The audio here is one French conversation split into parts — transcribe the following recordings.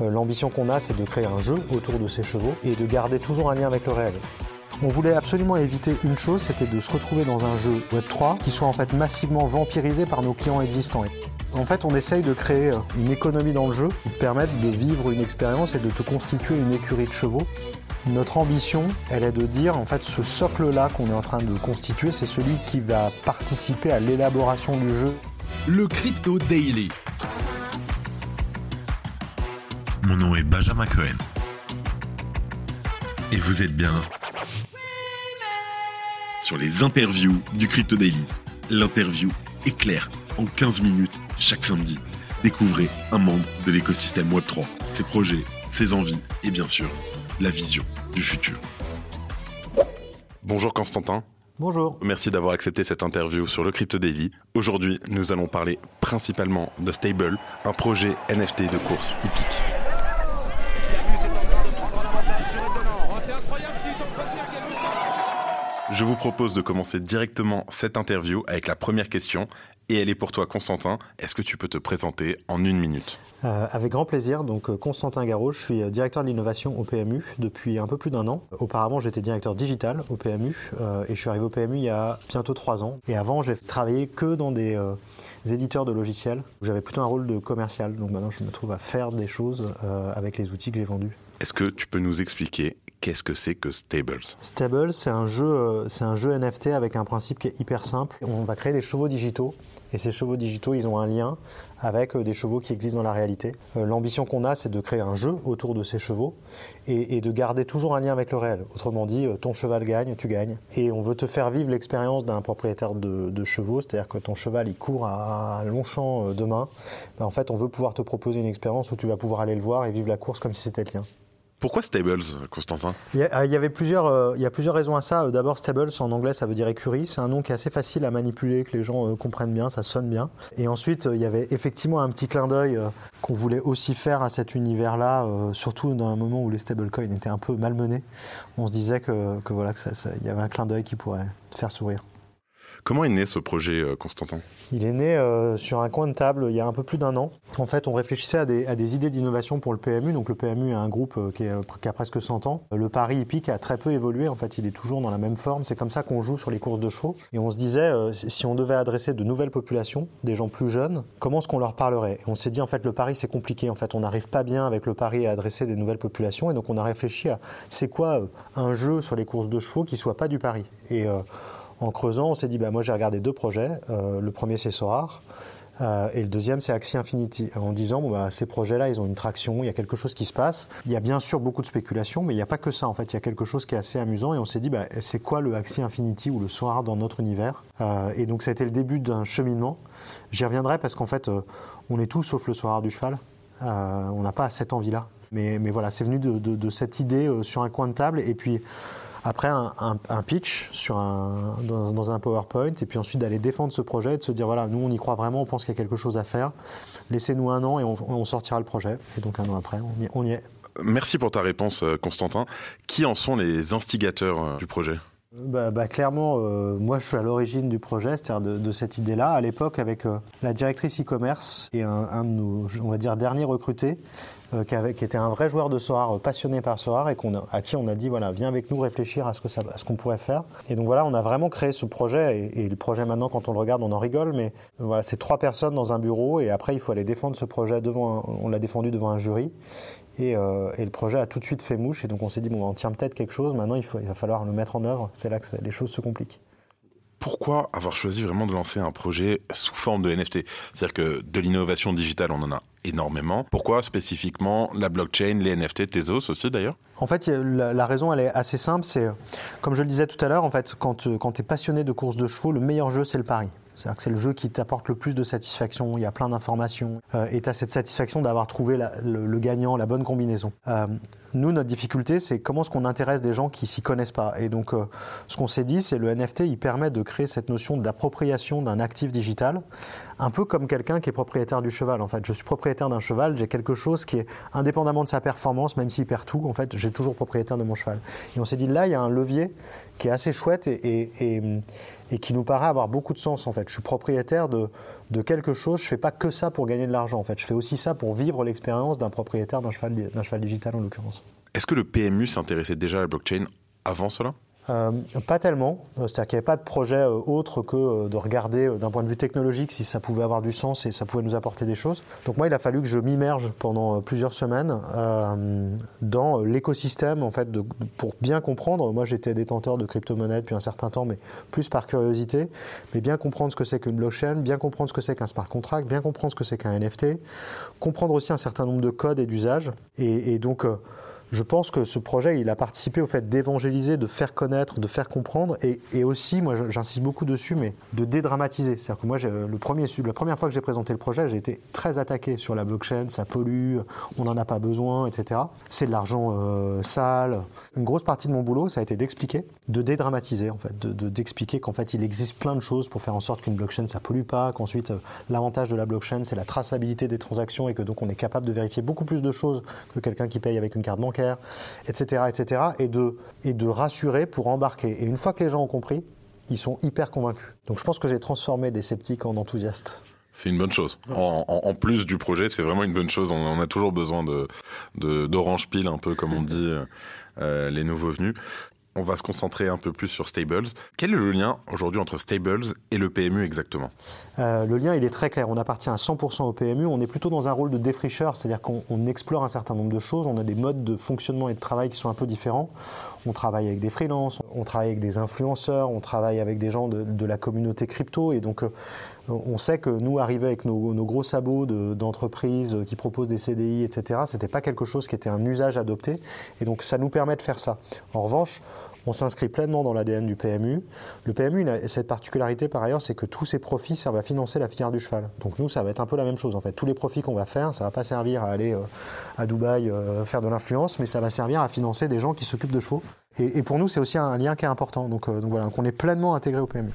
Euh, L'ambition qu'on a, c'est de créer un jeu autour de ces chevaux et de garder toujours un lien avec le réel. On voulait absolument éviter une chose, c'était de se retrouver dans un jeu Web3 qui soit en fait massivement vampirisé par nos clients existants. En fait, on essaye de créer euh, une économie dans le jeu qui te permette de vivre une expérience et de te constituer une écurie de chevaux. Notre ambition, elle est de dire, en fait, ce socle-là qu'on est en train de constituer, c'est celui qui va participer à l'élaboration du jeu. Le Crypto Daily. Mon nom est Benjamin Cohen. Et vous êtes bien sur les interviews du Crypto Daily. L'interview est claire en 15 minutes chaque samedi. Découvrez un membre de l'écosystème Web3, ses projets, ses envies et bien sûr la vision du futur. Bonjour Constantin. Bonjour. Merci d'avoir accepté cette interview sur le Crypto Daily. Aujourd'hui, nous allons parler principalement de Stable, un projet NFT de course hippique. Je vous propose de commencer directement cette interview avec la première question. Et elle est pour toi, Constantin. Est-ce que tu peux te présenter en une minute? Euh, Avec grand plaisir. Donc, euh, Constantin Garot, je suis euh, directeur de l'innovation au PMU depuis un peu plus d'un an. Auparavant, j'étais directeur digital au PMU et je suis arrivé au PMU il y a bientôt trois ans. Et avant, j'ai travaillé que dans des, éditeurs de logiciels. J'avais plutôt un rôle de commercial. Donc maintenant, je me trouve à faire des choses avec les outils que j'ai vendus. Est-ce que tu peux nous expliquer qu'est-ce que c'est que Stables? Stable, c'est un jeu, euh, c'est un jeu NFT avec un principe qui est hyper simple. On va créer des chevaux digitaux. Et ces chevaux digitaux, ils ont un lien avec euh, des chevaux qui existent dans la réalité. Euh, L'ambition qu'on a, c'est de créer un jeu autour de ces chevaux et, de garder toujours un lien avec le réel. Autrement dit, ton cheval gagne, tu gagnes. Et on veut te faire vivre l'expérience d'un propriétaire de, chevaux, c'est-à-dire que ton cheval, il court à long champ demain. Ben, en fait, on veut pouvoir te proposer une expérience où tu vas pouvoir aller le voir et vivre la course comme si c'était le tien. Pourquoi Stables, Constantin? Il y, a, y avait plusieurs, euh, il y a plusieurs raisons à ça. Euh, D'abord, Stables en anglais, ça veut dire écurie. C'est un nom qui est assez facile à manipuler, que les gens euh, comprennent bien, ça sonne bien. Et ensuite, il y avait effectivement un petit clin d'œil qu'on voulait aussi faire à cet univers-là, surtout dans un moment où les stablecoins étaient un peu malmenés. On se disait que, voilà, il y avait un clin d'œil qui pourrait faire sourire. Comment est né ce projet, euh, Constantin? Il est né euh, sur un coin de table il y a un peu plus d'un an. En fait, on réfléchissait à des, idées d'innovation pour le PMU. Donc le PMU est un groupe euh, qui, a presque 100 ans. Le pari hippique a très peu évolué. En fait, il est toujours dans la même forme. C'est comme ça qu'on joue sur les courses de chevaux. Et on se disait, si on devait adresser de nouvelles populations, des gens plus jeunes, comment est-ce qu'on leur parlerait? Et on s'est dit, en fait, le pari, c'est compliqué. En fait, on n'arrive pas bien avec le pari à adresser des nouvelles populations. Et donc, on a réfléchi à, c'est quoi un jeu sur les courses de chevaux qui soit pas du pari? Et euh, en creusant, on s'est dit, bah, moi j'ai regardé deux projets. Euh, le premier c'est Sorar. euh, et le deuxième, c'est Axie Infinity. En disant, bah, ces projets-là, ils ont une traction, il y a quelque chose qui se passe. Il y a bien sûr beaucoup de spéculation, mais il n'y a pas que ça. En fait, il y a quelque chose qui est assez amusant. Et on s'est dit, bah, c'est quoi le Axie Infinity ou le Sorar dans notre univers? Euh, Et donc, ça a été le début d'un cheminement. J'y reviendrai parce qu'en fait, on est tous sauf le Sorar du cheval. On n'a pas cette envie-là. Mais, voilà, c'est venu de, de- cette idée sur un coin de table. Et puis, après un, pitch dans, un PowerPoint, et puis ensuite d'aller défendre ce projet et de se dire voilà, nous on y croit vraiment, on pense qu'il y a quelque chose à faire. Laissez-nous un an et on, sortira le projet. Et donc un an après, on y, on y est. Merci pour ta réponse, euh, Constantin. Qui en sont les instigateurs euh, du projet? Bah, bah, clairement, euh, moi je suis à l'origine du projet, c'est-à-dire de, de cette idée-là. À l'époque, avec euh, la directrice e-commerce et un, un de nos, on va dire, derniers recrutés, euh, qui, avait- qui était un vrai joueur de euh, passionné par Soar, et à qui on a dit voilà, viens avec nous réfléchir à ce que qu'on pourrait faire. Et donc voilà, on a vraiment créé ce projet. Et, le projet maintenant, quand on le regarde, on en rigole, mais voilà, c'est trois personnes dans un bureau, et après il faut aller défendre ce projet devant. on l'a défendu devant un jury. Et, euh, et le projet a tout de suite fait mouche. Et donc on s'est dit, bon, on tient peut-être quelque chose. Maintenant, il, faut, il va falloir le mettre en œuvre. C'est là que ça- les choses se compliquent. Pourquoi avoir choisi vraiment de lancer un projet sous forme de NFT C'est-à-dire que de l'innovation digitale, on en a énormément. Pourquoi spécifiquement la blockchain, les NFT, Tezos aussi d'ailleurs? En fait, la, la raison, elle est assez simple. C'est, euh, comme je le disais tout à l'heure, en fait, quand, euh, quand tu es passionné de course de chevaux, le meilleur jeu, c'est le pari. C'est-à-dire que c'est le jeu qui t'apporte le plus de satisfaction. Il y a plein d'informations. euh, et tu as cette satisfaction d'avoir trouvé le, gagnant, la bonne combinaison. Euh, nous, notre difficulté, c'est comment est-ce qu'on intéresse des gens qui s'y connaissent pas. Et donc, euh, ce qu'on s'est dit, c'est le NFT, il permet de créer cette notion d'appropriation d'un actif digital, un peu comme quelqu'un qui est propriétaire du cheval. En fait, je suis propriétaire d'un cheval, j'ai quelque chose qui est indépendamment de sa performance, même s'il perd tout, en fait, j'ai toujours propriétaire de mon cheval. Et on s'est dit, là, il y a un levier qui est assez chouette et, et- et- et qui nous paraît avoir beaucoup de sens en fait. Je suis propriétaire de, quelque chose, je fais pas que ça pour gagner de l'argent je fais aussi ça pour vivre l'expérience d'un propriétaire d'un cheval, d'un cheval digital en l'occurrence. Est-ce que le PMU s'intéressait déjà à la blockchain avant cela? Euh, pas tellement. Euh, c'est-à-dire qu'il n'y avait pas de projet euh, autre que de regarder d'un point de vue technologique si ça pouvait avoir du sens et ça pouvait nous apporter des choses. Donc moi, il a fallu que je m'immerge pendant plusieurs semaines dans l'écosystème en fait pour bien comprendre. Moi, j'étais détenteur de crypto-monnaies depuis un certain temps, mais plus par curiosité. Mais bien comprendre ce que c'est qu'une blockchain, bien comprendre ce que c'est qu'un smart contract, bien comprendre ce que c'est qu'un NFT, comprendre aussi un certain nombre de codes et d'usages. Et, donc je pense que ce projet, il a participé au fait d'évangéliser, de faire connaître, de faire comprendre, et, aussi, moi j'insiste beaucoup dessus, mais de dédramatiser. C'est-à-dire que moi, le premier, la première fois que j'ai présenté le projet, j'ai été très attaqué sur la blockchain, ça pollue, on n'en a pas besoin, etc. C'est de l'argent euh, sale. Une grosse partie de mon boulot, ça a été d'expliquer, de dédramatiser, en fait, d'expliquer qu'en fait, il existe plein de choses pour faire en sorte qu'une blockchain, ça pollue pas, qu'ensuite, euh, l'avantage de la blockchain, c'est la traçabilité des transactions, et que donc on est capable de vérifier beaucoup plus de choses que quelqu'un qui paye avec une carte bancaire etc., etc., et de, et de rassurer pour embarquer. Et une fois que les gens ont compris, ils sont hyper convaincus. Donc je pense que j'ai transformé des sceptiques en enthousiastes. C'est une bonne chose. En, plus du projet, c'est vraiment une bonne chose. On, a toujours besoin de d'orange pile, un peu comme on dit euh, les nouveaux venus on va se concentrer un peu plus sur Stables. Quel est le lien aujourd'hui entre Stables et le PMU exactement? Euh, Le lien, il est très clair. On appartient à 100% au PMU. On est plutôt dans un rôle de défricheur, c'est-à-dire qu'on explore un certain nombre de choses. On a des modes de fonctionnement et de travail qui sont un peu différents. On travaille avec des freelances, on travaille avec des influenceurs, on travaille avec des gens de, la communauté crypto. Et donc, euh, on sait que nous, arriver avec nos, gros sabots d'entreprises qui proposent des CDI, etc., c'était pas quelque chose qui était un usage adopté. Et donc, ça nous permet de faire ça. En revanche, on s'inscrit pleinement dans l'ADN du PMU. Le PMU, a cette particularité par ailleurs, c'est que tous ces profits servent à financer la filière du cheval. Donc nous, ça va être un peu la même chose en fait. Tous les profits qu'on va faire, ça va pas servir à aller euh, à Dubaï euh, faire de l'influence, mais ça va servir à financer des gens qui s'occupent de chevaux. Et, pour nous, c'est aussi un lien qui est important. Donc, euh, donc voilà, qu'on est pleinement intégré au PMU.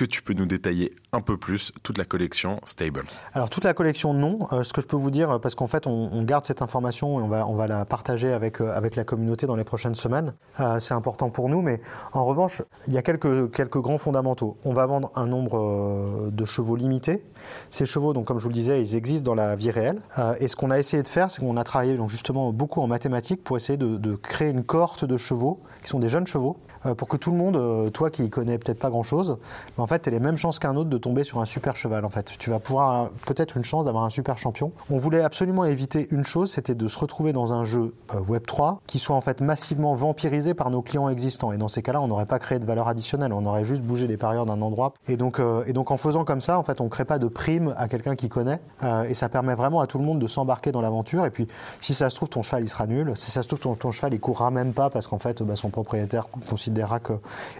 Que tu peux nous détailler un peu plus toute la collection Stables Alors toute la collection non. Euh, ce que je peux vous dire, parce qu'en fait on, garde cette information et on va, on va la partager avec, euh, avec la communauté dans les prochaines semaines. Euh, c'est important pour nous, mais en revanche, il y a quelques, quelques grands fondamentaux. On va vendre un nombre de chevaux limité. Ces chevaux, donc comme je vous le disais, ils existent dans la vie réelle. et ce qu'on a essayé de faire, c'est qu'on a travaillé donc, justement beaucoup en mathématiques pour essayer de, de créer une cohorte de chevaux qui sont des jeunes chevaux euh, pour que tout le monde, euh, toi qui connais peut-être pas grand-chose, en fait, tu les mêmes chances qu'un autre de tomber sur un super cheval. En fait, tu vas pouvoir peut-être une chance d'avoir un super champion. On voulait absolument éviter une chose, c'était de se retrouver dans un jeu euh, Web 3 qui soit en fait massivement vampirisé par nos clients existants. Et dans ces cas-là, on n'aurait pas créé de valeur additionnelle, on aurait juste bougé les parieurs d'un endroit. Et donc, et donc, en faisant comme ça, en fait, on crée pas de prime à quelqu'un qui connaît, et ça permet vraiment à tout le monde de s'embarquer dans l'aventure. Et puis, si ça se trouve, ton cheval il sera nul. Si ça se trouve, ton, ton cheval il courra même pas parce qu'en fait, bah, son propriétaire considère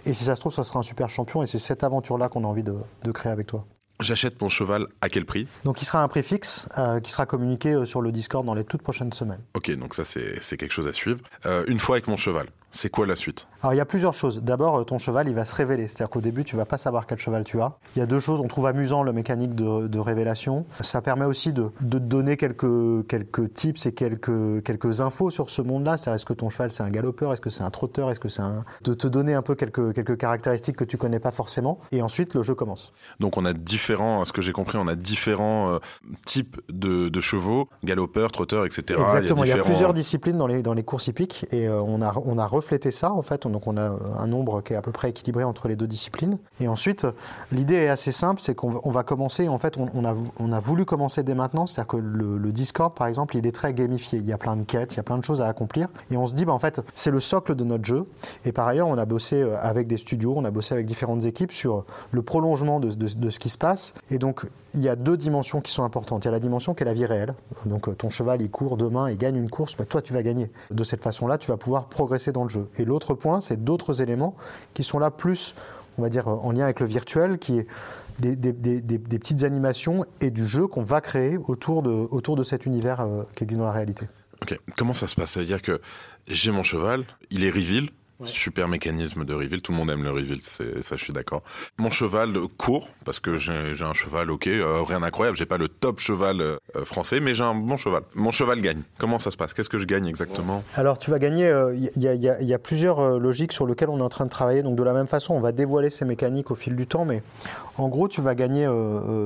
et si ça se trouve, ça sera un super champion. Et c'est cette aventure-là qu'on a envie de, créer avec toi. J'achète mon cheval à quel prix? Donc il sera un prix fixe euh, qui sera communiqué euh, sur le Discord dans les toutes prochaines semaines. Ok, donc ça c'est quelque chose à suivre. Euh, une fois avec mon cheval, c'est quoi la suite? Alors il y a plusieurs choses. D'abord, euh, ton cheval, il va se révéler. C'est-à-dire qu'au début, tu vas pas savoir quel cheval tu as. Il y a deux choses. On trouve amusant le mécanique de, révélation. Ça permet aussi de, te donner quelques, quelques tips et quelques, quelques infos sur ce monde-là. C'est est-ce que ton cheval c'est un galopeur, est-ce que c'est un trotteur, est-ce que c'est un... De te donner un peu quelques, quelques caractéristiques que tu connais pas forcément. Et ensuite, le jeu commence. Donc on a différents, à ce que j'ai compris, on a différents euh, types de, chevaux, galopeurs, trotteurs, etc. Exactement. Il y a, plusieurs disciplines dans les, dans les courses hippiques et euh, on a, on a refléter ça en fait. Donc on a un nombre qui est à peu près équilibré entre les deux disciplines. Et ensuite, l'idée est assez simple, c'est qu'on va commencer. En fait, on, a, on a voulu commencer dès maintenant, c'est-à-dire que le, Discord, par exemple, il est très gamifié. Il y a plein de quêtes, il y a plein de choses à accomplir. Et on se dit, bah, en fait, c'est le socle de notre jeu. Et par ailleurs, on a bossé euh, avec des studios, on a bossé avec différentes équipes sur le prolongement de, de ce qui se passe. Et donc, il y a deux dimensions qui sont importantes. Il y a la dimension qui est la vie réelle. Donc euh, ton cheval, il court demain, il gagne une course, bah, toi tu vas gagner. De cette façon-là, tu vas pouvoir progresser dans le jeu. Et l'autre point, c'est d'autres éléments qui sont là plus, on va dire, euh, en lien avec le virtuel, qui est des, petites animations et du jeu qu'on va créer autour de, autour de cet univers euh, qui existe dans la réalité. Ok, comment ça se passe? Ça veut dire que j'ai mon cheval, il est reveal, Super mécanisme de reveal. Tout le monde aime le reveal, ça je suis d'accord. Mon cheval court, parce que j'ai un cheval, ok, euh, rien d'incroyable, j'ai pas le top cheval euh, français, mais j'ai un bon cheval. Mon cheval gagne. Comment ça se passe? Qu'est-ce que je gagne exactement? Alors tu vas gagner, il y, a plusieurs logiques sur lesquelles on est en train de travailler. Donc de la même façon, on va dévoiler ces mécaniques au fil du temps, mais en gros, tu vas gagner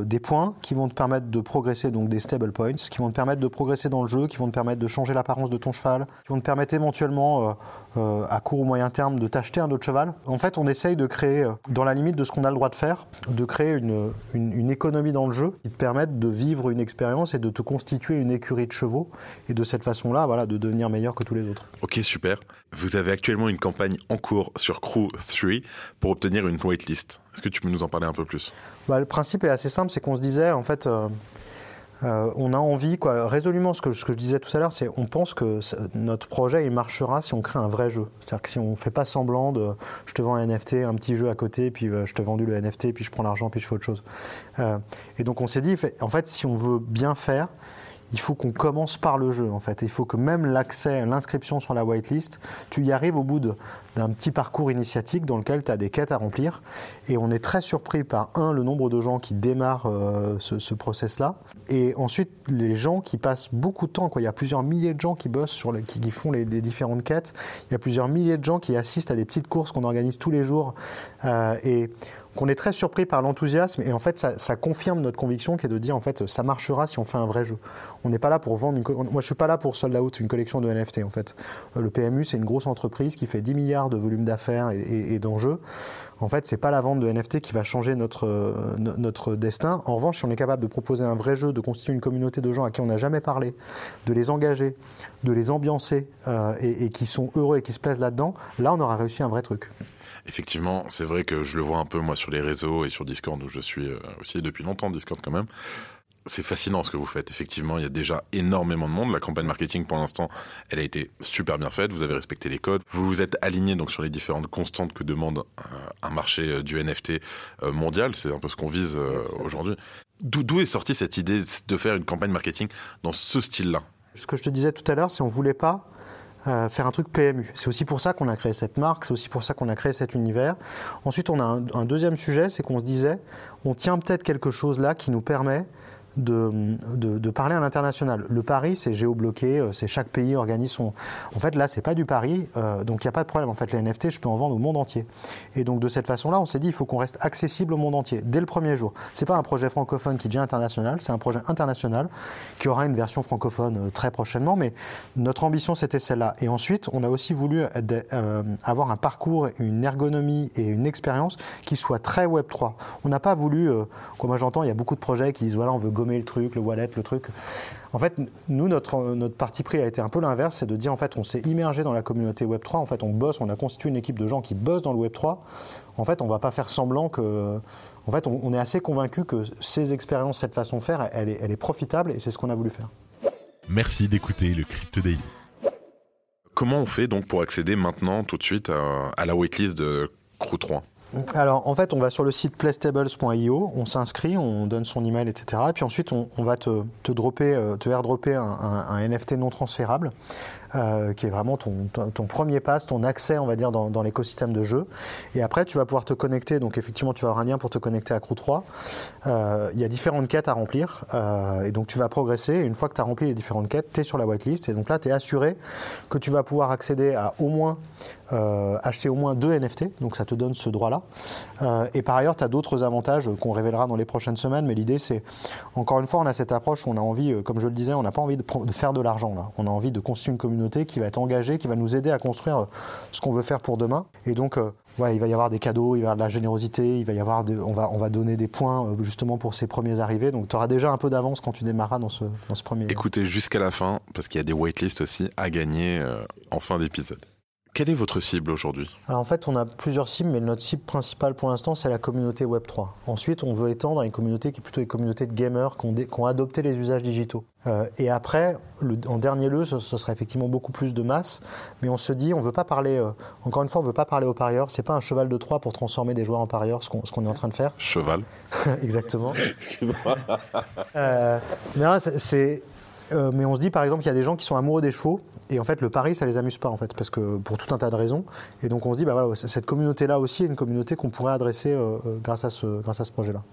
des points qui vont te permettre de progresser, donc des stable points, qui vont te permettre de progresser dans le jeu, qui vont te permettre de changer l'apparence de ton cheval, qui vont te permettre éventuellement à court ou moyen terme de t'acheter un autre cheval. En fait, on essaye de créer, euh, dans la limite de ce qu'on a le droit de faire, de créer une, une, économie dans le jeu qui te permette de vivre une expérience et de te constituer une écurie de chevaux et de cette façon-là, voilà, de devenir meilleur que tous les autres. Ok, super. Vous avez actuellement une campagne en cours sur Crew 3 pour obtenir une waitlist. Est-ce que tu peux nous en parler un peu plus? Bah, Le principe est assez simple, c'est qu'on se disait, en fait, euh, euh, on a envie, quoi, résolument, ce que, je disais tout à l'heure, c'est on pense que notre projet il marchera si on crée un vrai jeu. C'est-à-dire que si on fait pas semblant de je te vends un NFT, un petit jeu à côté, puis euh, je te vendu le NFT, puis je prends l'argent, puis je fais autre chose. Euh, et donc on s'est dit, en fait, si on veut bien faire, il faut qu'on commence par le jeu en fait. Il faut que même l'accès, l'inscription sur la whitelist, tu y arrives au bout d'un petit parcours initiatique dans lequel tu as des quêtes à remplir. Et on est très surpris par, un, le nombre de gens qui démarrent euh, ce, process-là. Et ensuite, les gens qui passent beaucoup de temps. Quoi. Il y a plusieurs milliers de gens qui bossent, sur qui, font les, différentes quêtes. Il y a plusieurs milliers de gens qui assistent à des petites courses qu'on organise tous les jours. Euh, et qu'on est très surpris par l'enthousiasme et en fait ça, confirme notre conviction qui est de dire en fait ça marchera si on fait un vrai jeu. On n'est pas là pour vendre une moi je suis pas là pour sold out une collection de NFT en fait. Euh, le PMU c'est une grosse entreprise qui fait 10 milliards de volume d'affaires et, d'enjeux. En fait, c'est pas la vente de NFT qui va changer notre euh, notre destin. En revanche, si on est capable de proposer un vrai jeu, de constituer une communauté de gens à qui on n'a jamais parlé, de les engager, de les ambiancer euh, et, et qui sont heureux et qui se plaisent là-dedans, là on aura réussi un vrai truc. Effectivement, c'est vrai que je le vois un peu moi sur les réseaux et sur Discord où je suis euh, aussi depuis longtemps Discord quand même. C'est fascinant ce que vous faites. Effectivement, il y a déjà énormément de monde. La campagne marketing, pour l'instant, elle a été super bien faite. Vous avez respecté les codes. Vous vous êtes aligné donc sur les différentes constantes que demande euh, un marché euh, du NFT mondial. C'est un peu ce qu'on vise aujourd'hui. D'où est sortie cette idée de faire une campagne marketing dans ce style-là? Ce que je te disais tout à l'heure, c'est on voulait pas euh, faire un truc PMU. C'est aussi pour ça qu'on a créé cette marque, c'est aussi pour ça qu'on a créé cet univers. Ensuite, on a un deuxième sujet, c'est qu'on se disait, on tient peut-être quelque chose là qui nous permet de, parler à l'international. Le pari, c'est géobloqué, euh, c'est chaque pays organise son. En fait, là, c'est pas du pari, euh, donc il n'y a pas de problème. En fait, les NFT, je peux en vendre au monde entier. Et donc, de cette façon-là, on s'est dit, il faut qu'on reste accessible au monde entier dès le premier jour. C'est pas un projet francophone qui devient international, c'est un projet international qui aura une version francophone euh, très prochainement, mais notre ambition, c'était celle-là. Et ensuite, on a aussi voulu avoir un parcours, une ergonomie et une expérience qui soit très Web 3. On n'a pas voulu, comme j'entends, il y a beaucoup de projets qui disent voilà, on veut le truc, le wallet, le truc. En fait, nous, notre, notre parti pris a été un peu l'inverse, c'est de dire en fait, on s'est immergé dans la communauté Web3, en fait, on bosse, on a constitué une équipe de gens qui bossent dans le Web3. En fait, on va pas faire semblant que. En fait, on, est assez convaincu que ces expériences, cette façon de faire, elle est, elle est profitable et c'est ce qu'on a voulu faire. Merci d'écouter le Crypto Daily. Comment on fait donc pour accéder maintenant, tout de suite, à, à la waitlist de Crew 3 alors, en fait, on va sur le site playstables.io, on s'inscrit, on donne son email, etc. Et puis ensuite, on, va te, te, dropper, euh, te airdropper un, NFT non transférable euh, qui est vraiment ton, ton, premier pass, ton accès, on va dire, dans, l'écosystème de jeu. Et après, tu vas pouvoir te connecter. Donc, effectivement, tu vas avoir un lien pour te connecter à Crew 3. Euh, il y a différentes quêtes à remplir. Euh, et donc, tu vas progresser. Et une fois que tu as rempli les différentes quêtes, tu es sur la whitelist. Et donc là, tu es assuré que tu vas pouvoir accéder à au moins, acheter au moins deux NFT. Donc, ça te donne ce droit-là. Et par ailleurs, tu as d'autres avantages qu'on révélera dans les prochaines semaines. Mais l'idée, c'est, encore une fois, on a cette approche où on a envie, comme je le disais, on n'a pas envie de, de faire de l'argent là. On a envie de construire une communauté qui va être engagée, qui va nous aider à construire euh, ce qu'on veut faire pour demain. Et donc, euh, voilà, il va y avoir des cadeaux, il va y avoir de la générosité, il va y avoir on, va, on va donner des points euh, justement pour ces premiers arrivés. Donc tu auras déjà un peu d'avance quand tu démarras dans ce, dans ce premier. Écoutez jusqu'à la fin, parce qu'il y a des waitlists aussi à gagner en fin d'épisode. Quelle est votre cible aujourd'hui? Alors en fait, on a plusieurs cibles, mais notre cible principale pour l'instant, c'est la communauté Web3. Ensuite, on veut étendre à une communauté qui est plutôt une communauté de gamers qui ont, adopté les usages digitaux. Euh, et après, en dernier lieu, ce, sera effectivement beaucoup plus de masse, mais on se dit, on veut pas parler, euh, encore une fois, on veut pas parler aux parieurs. C'est pas un cheval de Troie pour transformer des joueurs en parieurs, ce qu'on est en train de faire. Cheval. Exactement. euh, non, c'est Euh, mais on se dit par exemple qu'il y a des gens qui sont amoureux des chevaux et en fait le pari ça les amuse pas en fait parce que pour tout un tas de raisons et donc on se dit bah voilà, cette communauté là aussi est une communauté qu'on pourrait adresser euh, euh, grâce à ce grâce à ce projet là.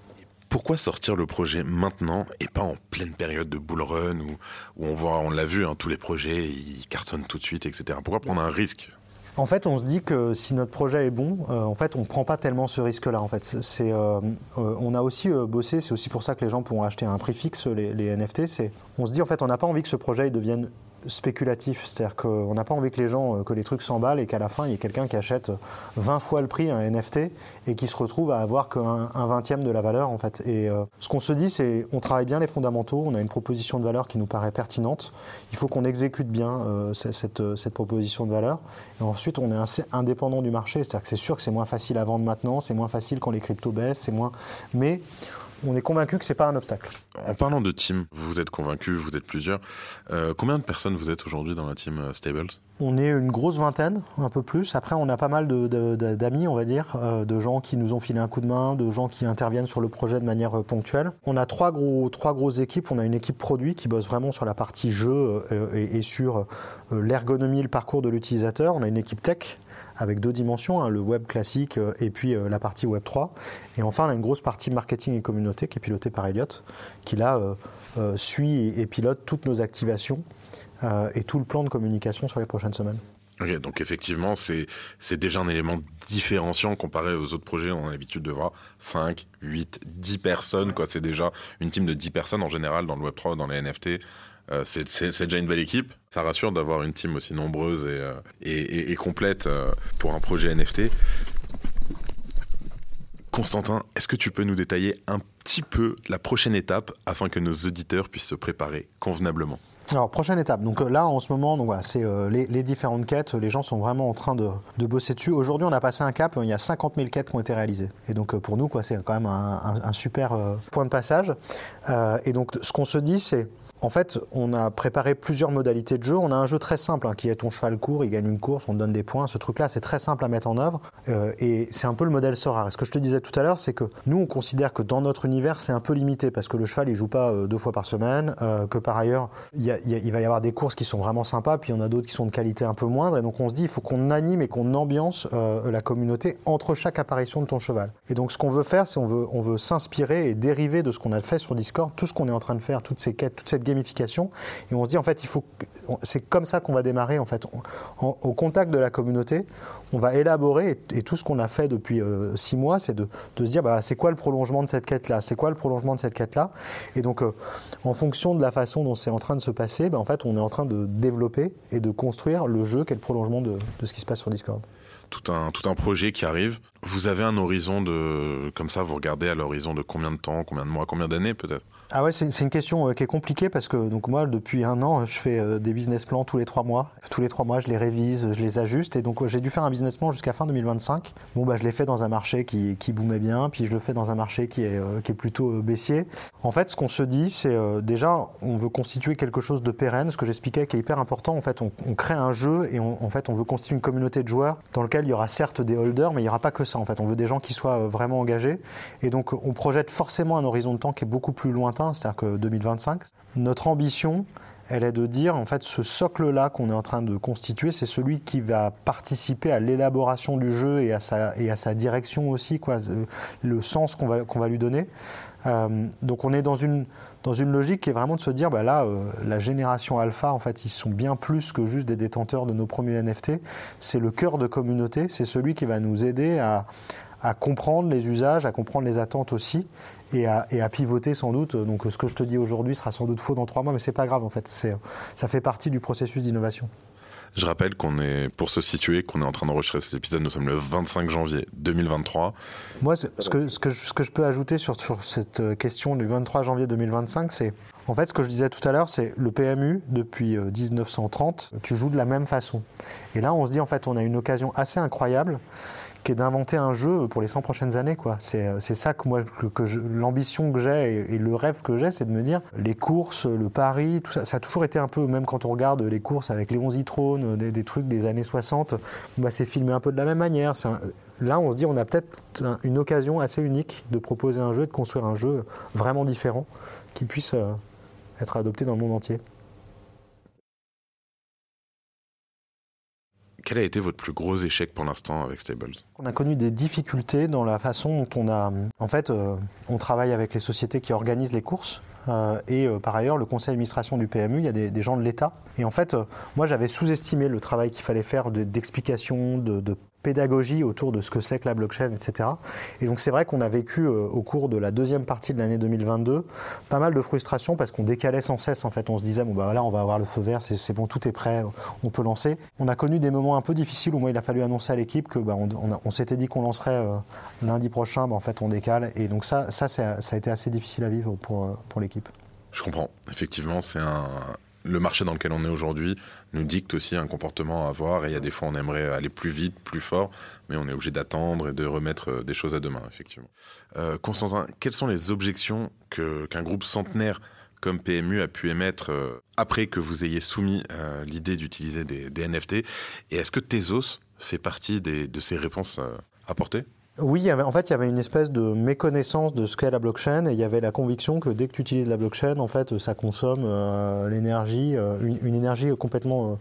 Pourquoi sortir le projet maintenant et pas en pleine période de bull run où, où on voit, on l'a vu, hein, tous les projets ils cartonnent tout de suite, etc. Pourquoi prendre un risque? En fait, on se dit que si notre projet est bon, euh, en fait, on ne prend pas tellement ce risque-là. En fait, c'est, euh, euh, on a aussi bossé. C'est aussi pour ça que les gens pourront acheter un prix fixe les, les NFT. C'est, on se dit en fait, on n'a pas envie que ce projet devienne spéculatif. C'est-à-dire qu'on n'a pas envie que les gens, euh, que les trucs s'emballent et qu'à la fin, il y ait quelqu'un qui achète 20 fois le prix un NFT et qui se retrouve à avoir qu'un vingtième de la valeur, en fait. Et euh, ce qu'on se dit, c'est on travaille bien les fondamentaux, on a une proposition de valeur qui nous paraît pertinente. Il faut qu'on exécute bien euh, cette, cette, proposition de valeur. Et ensuite, on est assez indépendant du marché. C'est-à-dire que c'est sûr que c'est moins facile à vendre maintenant, c'est moins facile quand les cryptos baissent, c'est moins. Mais on est convaincu que c'est pas un obstacle. En parlant de team, vous êtes convaincu, vous êtes plusieurs. Euh, combien de personnes vous êtes aujourd'hui dans la team euh, Stables? On est une grosse vingtaine, un peu plus. Après, on a pas mal d'amis, on va dire, euh, de gens qui nous ont filé un coup de main, de gens qui interviennent sur le projet de manière ponctuelle. On a trois, gros, trois grosses équipes. On a une équipe produit qui bosse vraiment sur la partie jeu et, et, sur l'ergonomie, le parcours de l'utilisateur. On a une équipe tech avec deux dimensions, hein, le web classique euh, et puis euh, la partie web 3. Et enfin, on a une grosse partie marketing et communauté qui est pilotée par Elliot, qui là euh, suit et pilote toutes nos activations et tout le plan de communication sur les prochaines semaines. Ok, donc effectivement, c'est, déjà un élément différenciant comparé aux autres projets. On a l'habitude de voir 5, 8, 10 personnes. C'est déjà une team de 10 personnes en général dans le Web3, dans les NFT. Euh, c'est déjà une belle équipe. Ça rassure d'avoir une team aussi nombreuse et, euh, complète euh, pour un projet NFT. Constantin, est-ce que tu peux nous détailler un petit peu la prochaine étape afin que nos auditeurs puissent se préparer convenablement? Alors, prochaine étape. Donc là, en ce moment, donc voilà, c'est les, différentes quêtes. Les gens sont vraiment en train de, bosser dessus. Aujourd'hui, on a passé un cap. Il y a 50 000 quêtes qui ont été réalisées. Et donc, pour nous, quoi, c'est quand même un, super point de passage. et donc, ce qu'on se dit, c'est en fait, on a préparé plusieurs modalités de jeu. On a un jeu très simple hein, qui est ton cheval court, il gagne une course, on donne des points. Ce truc-là, c'est très simple à mettre en œuvre euh, et c'est un peu le modèle Sora. Et ce que je te disais tout à l'heure, c'est que nous, on considère que dans notre univers, c'est un peu limité parce que le cheval, il joue pas euh, deux fois par semaine, euh, que par ailleurs, il, va y avoir des courses qui sont vraiment sympas, puis il y en a d'autres qui sont de qualité un peu moindre. Et donc, on se dit, il faut qu'on anime et qu'on ambiance la communauté entre chaque apparition de ton cheval. Et donc, ce qu'on veut faire, c'est on veut, s'inspirer et dériver de ce qu'on a fait sur Discord, tout ce qu'on est en train de faire, toutes ces quêtes, toute cette Et on se dit, en fait, il faut, c'est comme ça qu'on va démarrer, en fait. au contact de la communauté, on va élaborer, et, tout ce qu'on a fait depuis euh, six mois, c'est de, se dire, bah, c'est quoi le prolongement de cette quête-là? C'est quoi le prolongement de cette quête-là? Et donc, euh, en fonction de la façon dont c'est en train de se passer, bah, en fait, on est en train de développer et de construire le jeu qui est le prolongement de, de ce qui se passe sur Discord. Tout un, tout un projet qui arrive. Vous avez un horizon de, comme ça, vous regardez à l'horizon de combien de temps, combien de mois, combien d'années peut-être? Ah ouais, c'est une question euh, qui est compliquée parce que donc moi depuis un an, je fais euh, des business plans tous les trois mois. Tous les trois mois, je les révise, je les ajuste et donc euh, j'ai dû faire un business plan jusqu'à fin 2025. Bon bah je l'ai fait dans un marché qui, qui boomait bien, puis je le fais dans un marché qui est, qui est plutôt baissier. En fait, ce qu'on se dit, c'est déjà on veut constituer quelque chose de pérenne, ce que j'expliquais qui est hyper important. En fait, on, crée un jeu et on, en fait on veut constituer une communauté de joueurs dans lequel il y aura certes des holders, mais il n'y aura pas que ça. En fait, on veut des gens qui soient vraiment engagés et donc on projette forcément un horizon de temps qui est beaucoup plus lointain, c'est-à-dire que 2025 notre ambition, elle est de dire, en fait, ce socle-là qu'on est en train de constituer, c'est celui qui va participer à l'élaboration du jeu et à sa, et à sa direction aussi, quoi, le sens qu'on va, qu'on va lui donner. Euh, donc on est dans une, dans une logique qui est vraiment de se dire, bah là, euh, la génération alpha, en fait, ils sont bien plus que juste des détenteurs de nos premiers NFT. C'est le cœur de communauté, c'est celui qui va nous aider à, à comprendre les usages, à comprendre les attentes aussi, et à, et à, pivoter sans doute. Donc ce que je te dis aujourd'hui sera sans doute faux dans trois mois, mais c'est pas grave en fait. Ça fait partie du processus d'innovation. Je rappelle qu'on est, pour se situer, qu'on est en train d'enregistrer cet épisode, nous sommes le 25 janvier 2023. Moi, ce que, ce que, je, ce que je peux ajouter sur, sur, cette euh, question du 23 janvier 2025, c'est, en fait, ce que je disais tout à l'heure, c'est le PMU, depuis 1930, euh, tu joues de la même façon. Et là, on se dit, en fait, on a une occasion assez incroyable qui est d'inventer un jeu pour les 100 prochaines années. Quoi. C'est, euh, c'est ça que moi, que, l'ambition que j'ai et, le rêve que j'ai, c'est de me dire, les courses, le pari, tout ça, ça a toujours été un peu, même quand on regarde les courses avec Léon Zitrone, des, des trucs des années 60, bah, c'est filmé un peu de la même manière. là, on se dit, on a peut-être une occasion assez unique de proposer un jeu, de construire un jeu vraiment différent qui puisse euh, être adopté dans le monde entier. Quel a été votre plus gros échec pour l'instant avec Stables On a connu des difficultés dans la façon dont on a. En fait, euh, on travaille avec les sociétés qui organisent les courses. Euh, et euh, par ailleurs, le conseil d'administration du PMU, il y a des, gens de l'État. Et en fait, moi, j'avais sous-estimé le travail qu'il fallait faire d'explication, de, de, pédagogie autour de ce que c'est que la blockchain, etc. Et donc c'est vrai qu'on a vécu euh, au cours de la deuxième partie de l'année 2022 pas mal de frustration parce qu'on décalait sans cesse. En fait, on se disait bon bah là on va avoir le feu vert, c'est bon, tout est prêt, on peut lancer. On a connu des moments un peu difficiles où moi il a fallu annoncer à l'équipe que bah, on, s'était dit qu'on lancerait euh, lundi prochain, bah, en fait on décale. Et donc ça, ça, ça a été assez difficile à vivre pour, euh, pour l'équipe. Je comprends. Effectivement, c'est un, le marché dans lequel on est aujourd'hui nous dicte aussi un comportement à avoir. Et il y a des fois, on aimerait aller plus vite, plus fort, mais on est obligé d'attendre et de remettre euh, des choses à demain, effectivement. Euh, Constantin, quelles sont les objections qu'un groupe centenaire comme PMU a pu émettre euh, après que vous ayez soumis l'idée d'utiliser des, NFT Et est-ce que Tezos fait partie de ces réponses apportées? Oui, en fait, il y avait une espèce de méconnaissance de ce qu'est la blockchain et il y avait la conviction que dès que tu utilises la blockchain, en fait, ça consomme euh, l'énergie, euh, une, énergie complètement euh,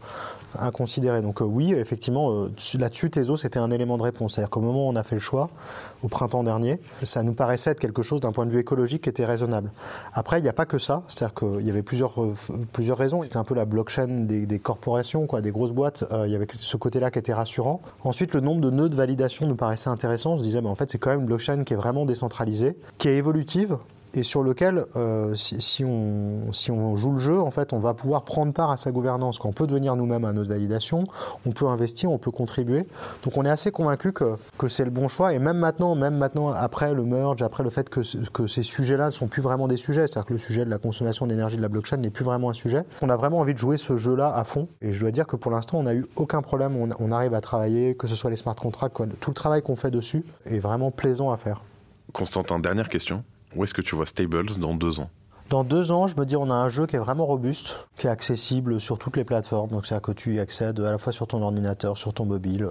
inconsidérée. Donc oui, effectivement, là-dessus, Tezo, c'était un élément de réponse. C'est-à-dire qu'au moment où on a fait le choix, au printemps dernier, ça nous paraissait être quelque chose d'un point de vue écologique qui était raisonnable. Après, il n'y a pas que ça. C'est-à-dire qu'il y avait plusieurs, plusieurs raisons. C'était un peu la blockchain des, des corporations, quoi, des grosses boîtes. il y avait ce côté-là qui était rassurant. Ensuite, le nombre de nœuds de validation nous paraissait intéressant se disait, bah, en fait, c'est quand même une blockchain qui est vraiment décentralisée, qui est évolutive et sur lequel, euh, si, on, joue le jeu, en fait, on va pouvoir prendre part à sa gouvernance. Quand on peut devenir nous-mêmes nœud de validation, on peut investir, on peut contribuer. Donc on est assez convaincu que, c'est le bon choix. Et même maintenant, même maintenant, après le merge, après le fait que, ces sujets-là ne sont plus vraiment des sujets, c'est-à-dire que le sujet de la consommation d'énergie de la blockchain n'est plus vraiment un sujet, on a vraiment envie de jouer ce jeu-là à fond. Et je dois dire que pour l'instant, on n'a eu aucun problème. On arrive à travailler, que ce soit les smart contracts, tout le travail qu'on fait dessus est vraiment plaisant à faire. Constantin, dernière question. Où est-ce que tu vois Stables dans deux ans dans deux ans, je me dis, on a un jeu qui est vraiment robuste, qui est accessible sur toutes les plateformes. Donc, c'est à que tu y accèdes à la fois sur ton ordinateur, sur ton mobile.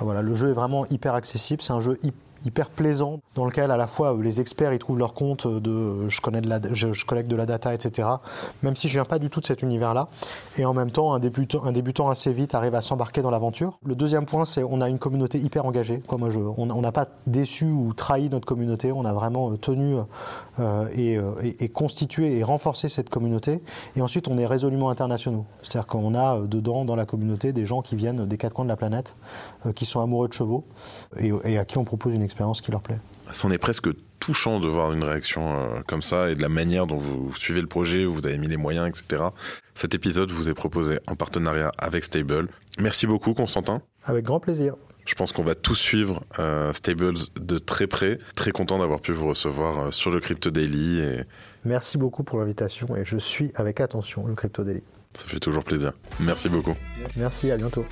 Voilà, le jeu est vraiment hyper accessible. C'est un jeu hyper hyper plaisant dans lequel à la fois les experts ils trouvent leur compte de je connais de la je, collecte de la data etc même si je viens pas du tout de cet univers là et en même temps un débutant un débutant assez vite arrive à s'embarquer dans l'aventure. Le deuxième point c'est on a une communauté hyper engagée. Quoi moi je on n'a pas déçu ou trahi notre communauté. On a vraiment tenu euh, et, euh, et, et, constitué et renforcé cette communauté. Et ensuite on est résolument internationaux. C'est-à-dire qu'on a euh, dedans dans la communauté des gens qui viennent des quatre coins de la planète qui sont amoureux de chevaux et, et à qui on propose une expérience qui leur plaît. C'en est presque touchant de voir une réaction euh, comme ça et de la manière dont vous suivez le projet, où vous avez mis les moyens, etc. Cet épisode vous est proposé en partenariat avec Stable. Merci beaucoup, Constantin. Avec grand plaisir. Je pense qu'on va tous suivre euh, Stables de très près. Très content d'avoir pu vous recevoir euh, sur le Crypto Daily. Et... Merci beaucoup pour l'invitation et je suis avec attention le Crypto Daily. Ça fait toujours plaisir. Merci beaucoup. Merci, à bientôt.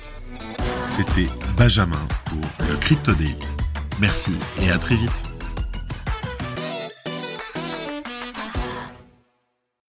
C'était Benjamin pour le Crypto Daily. Merci et à très vite.